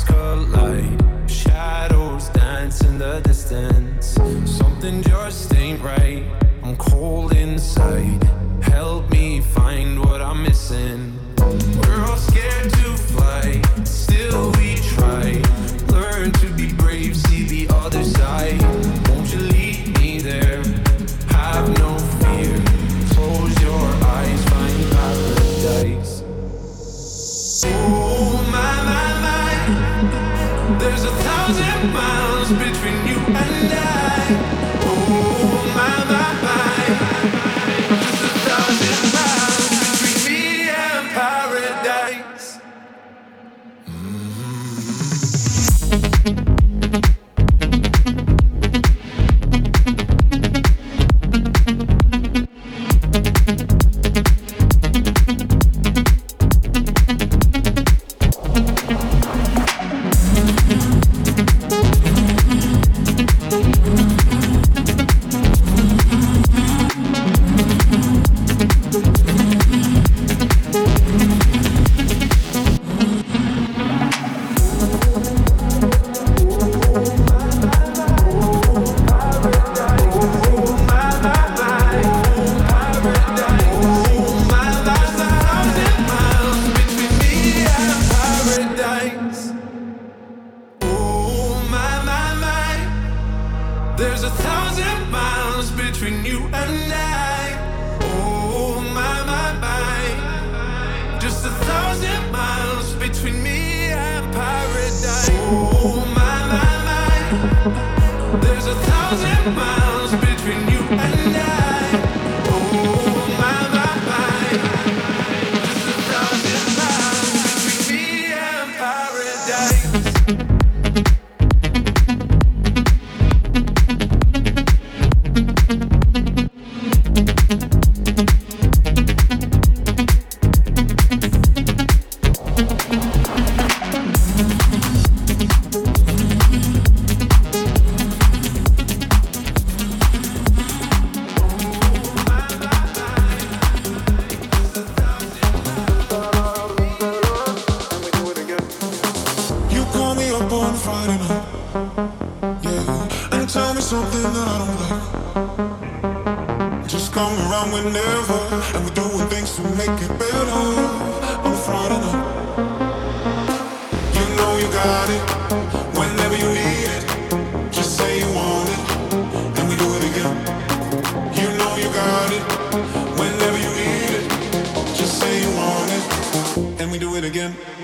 it's called Thank you. miles between you and I. it again.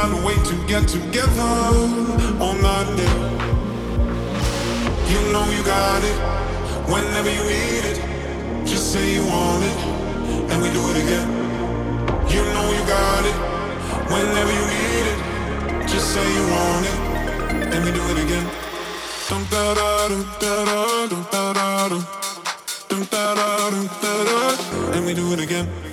Find a way to get together on that day. You know you got it whenever you need it. Just say you want it, and we do it again. You know you got it whenever you need it. Just say you want it, and we do it again. Dum da da dum da da dum da da dum da da dum da da, and we do it again.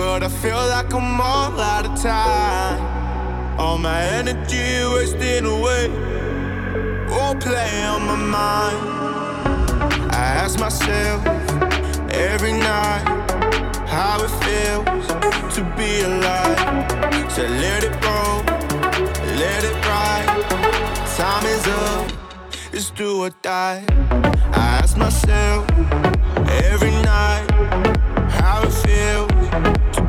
but I feel like I'm all out of time. All my energy wasting away. Won't play on my mind. I ask myself every night how it feels to be alive. So let it go, let it ride. Time is up, it's do or die. I ask myself every night how it feels different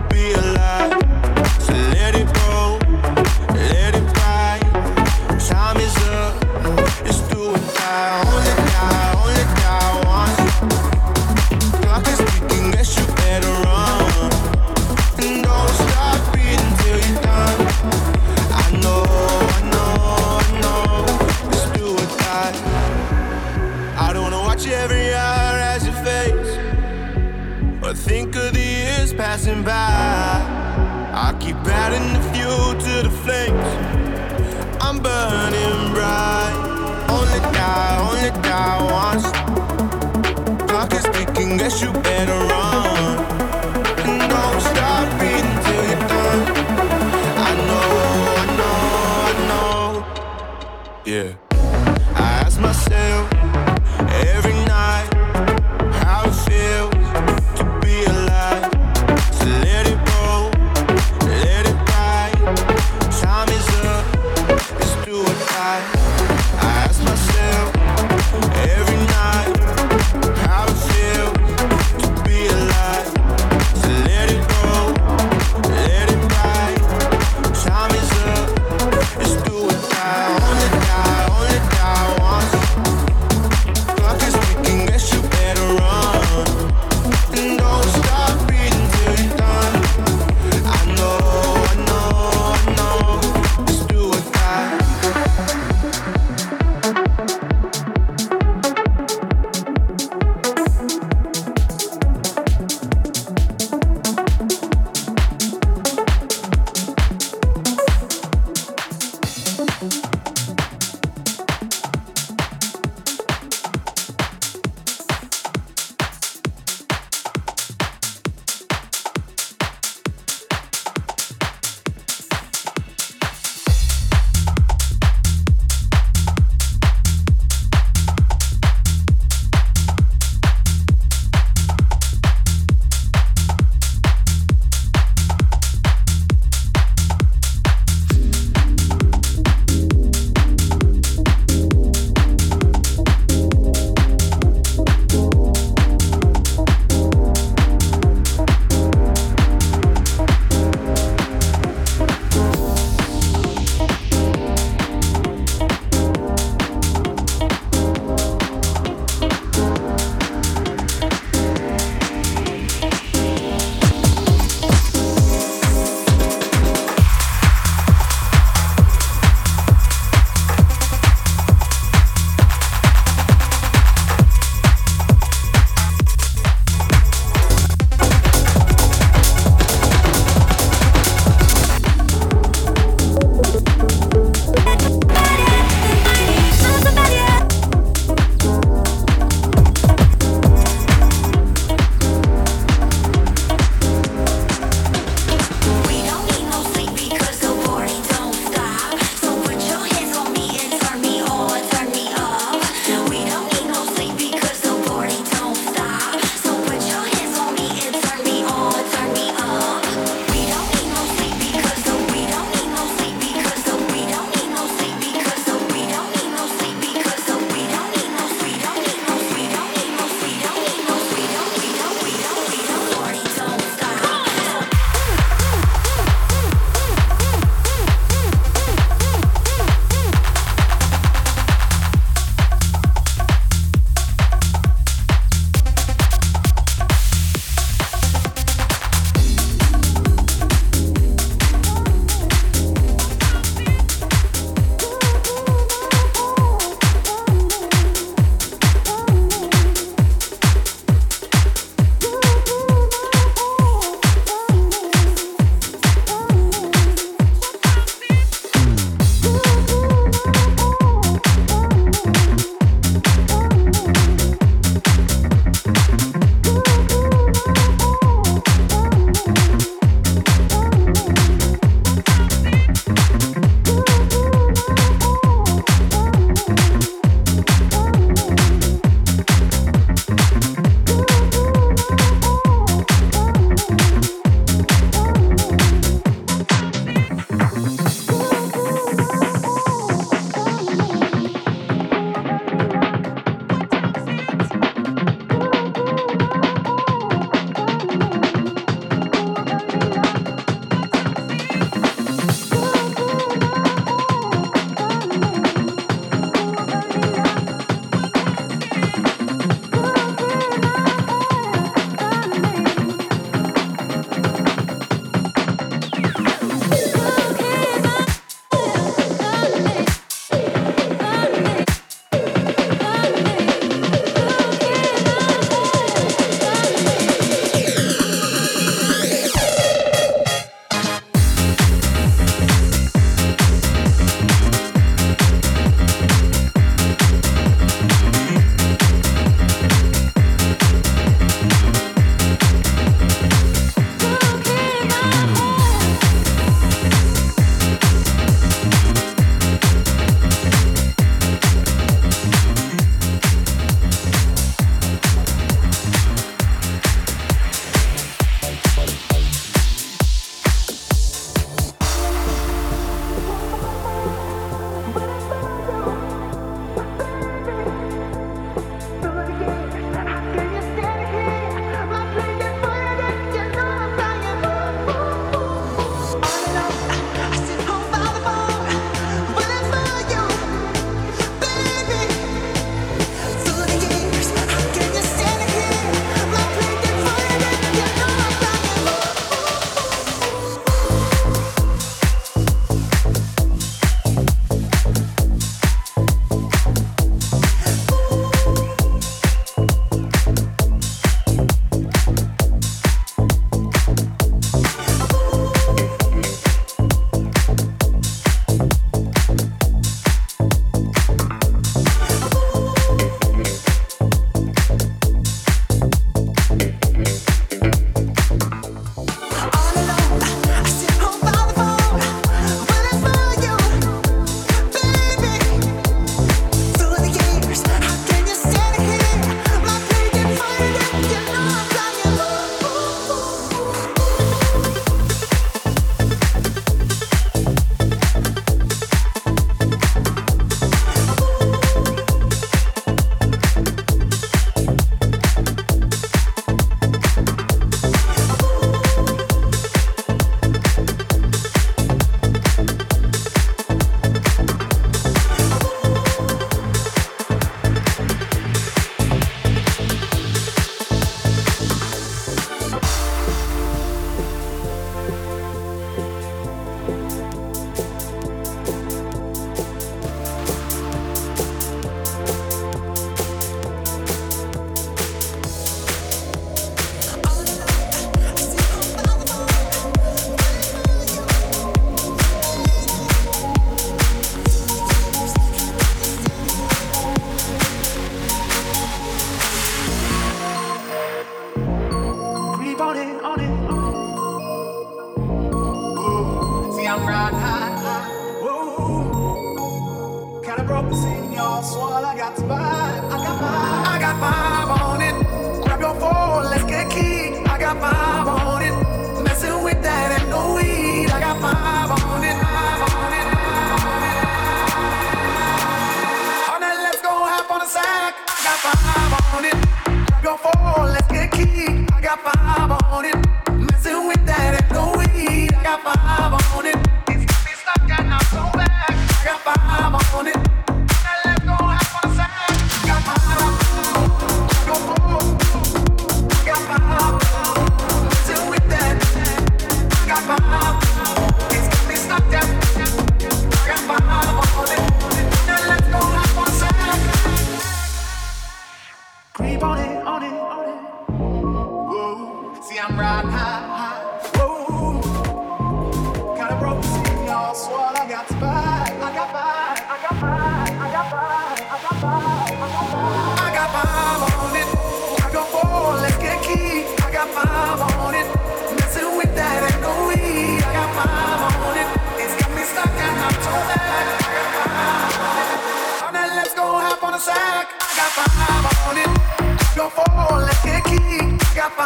got five on it. Your phone like a key, got my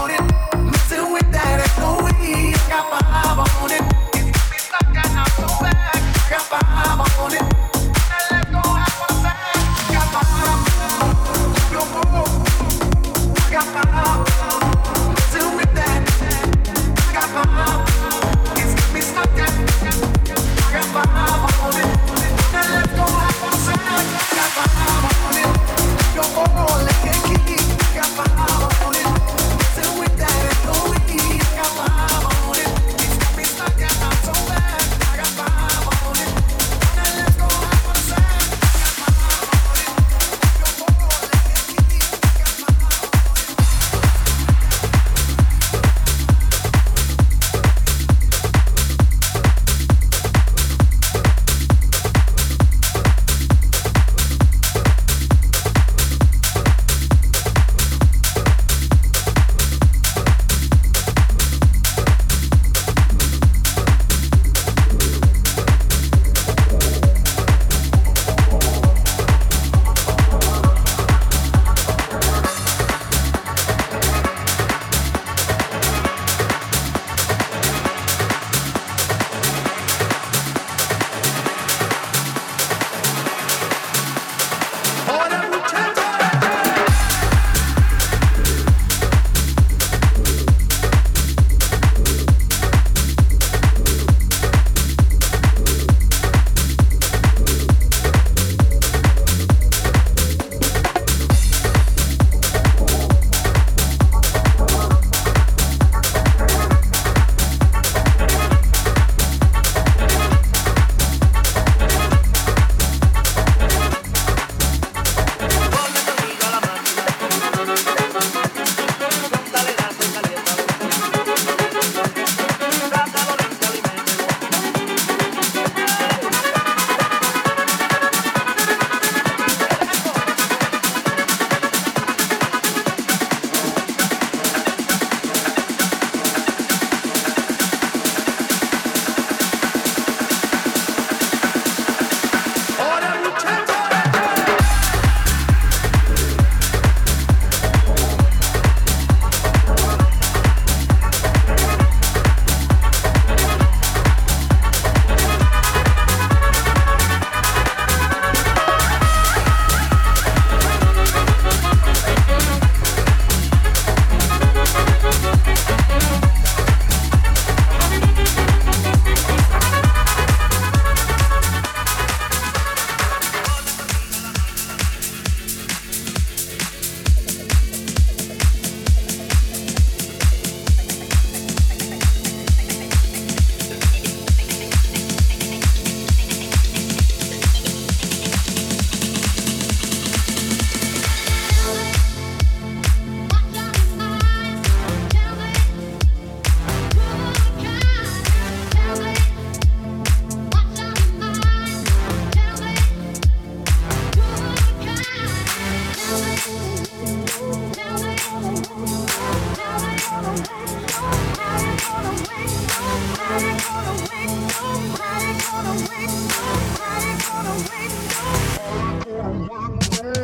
on it. Nobody gonna wait, nobody gonna wait, nobody gonna wait.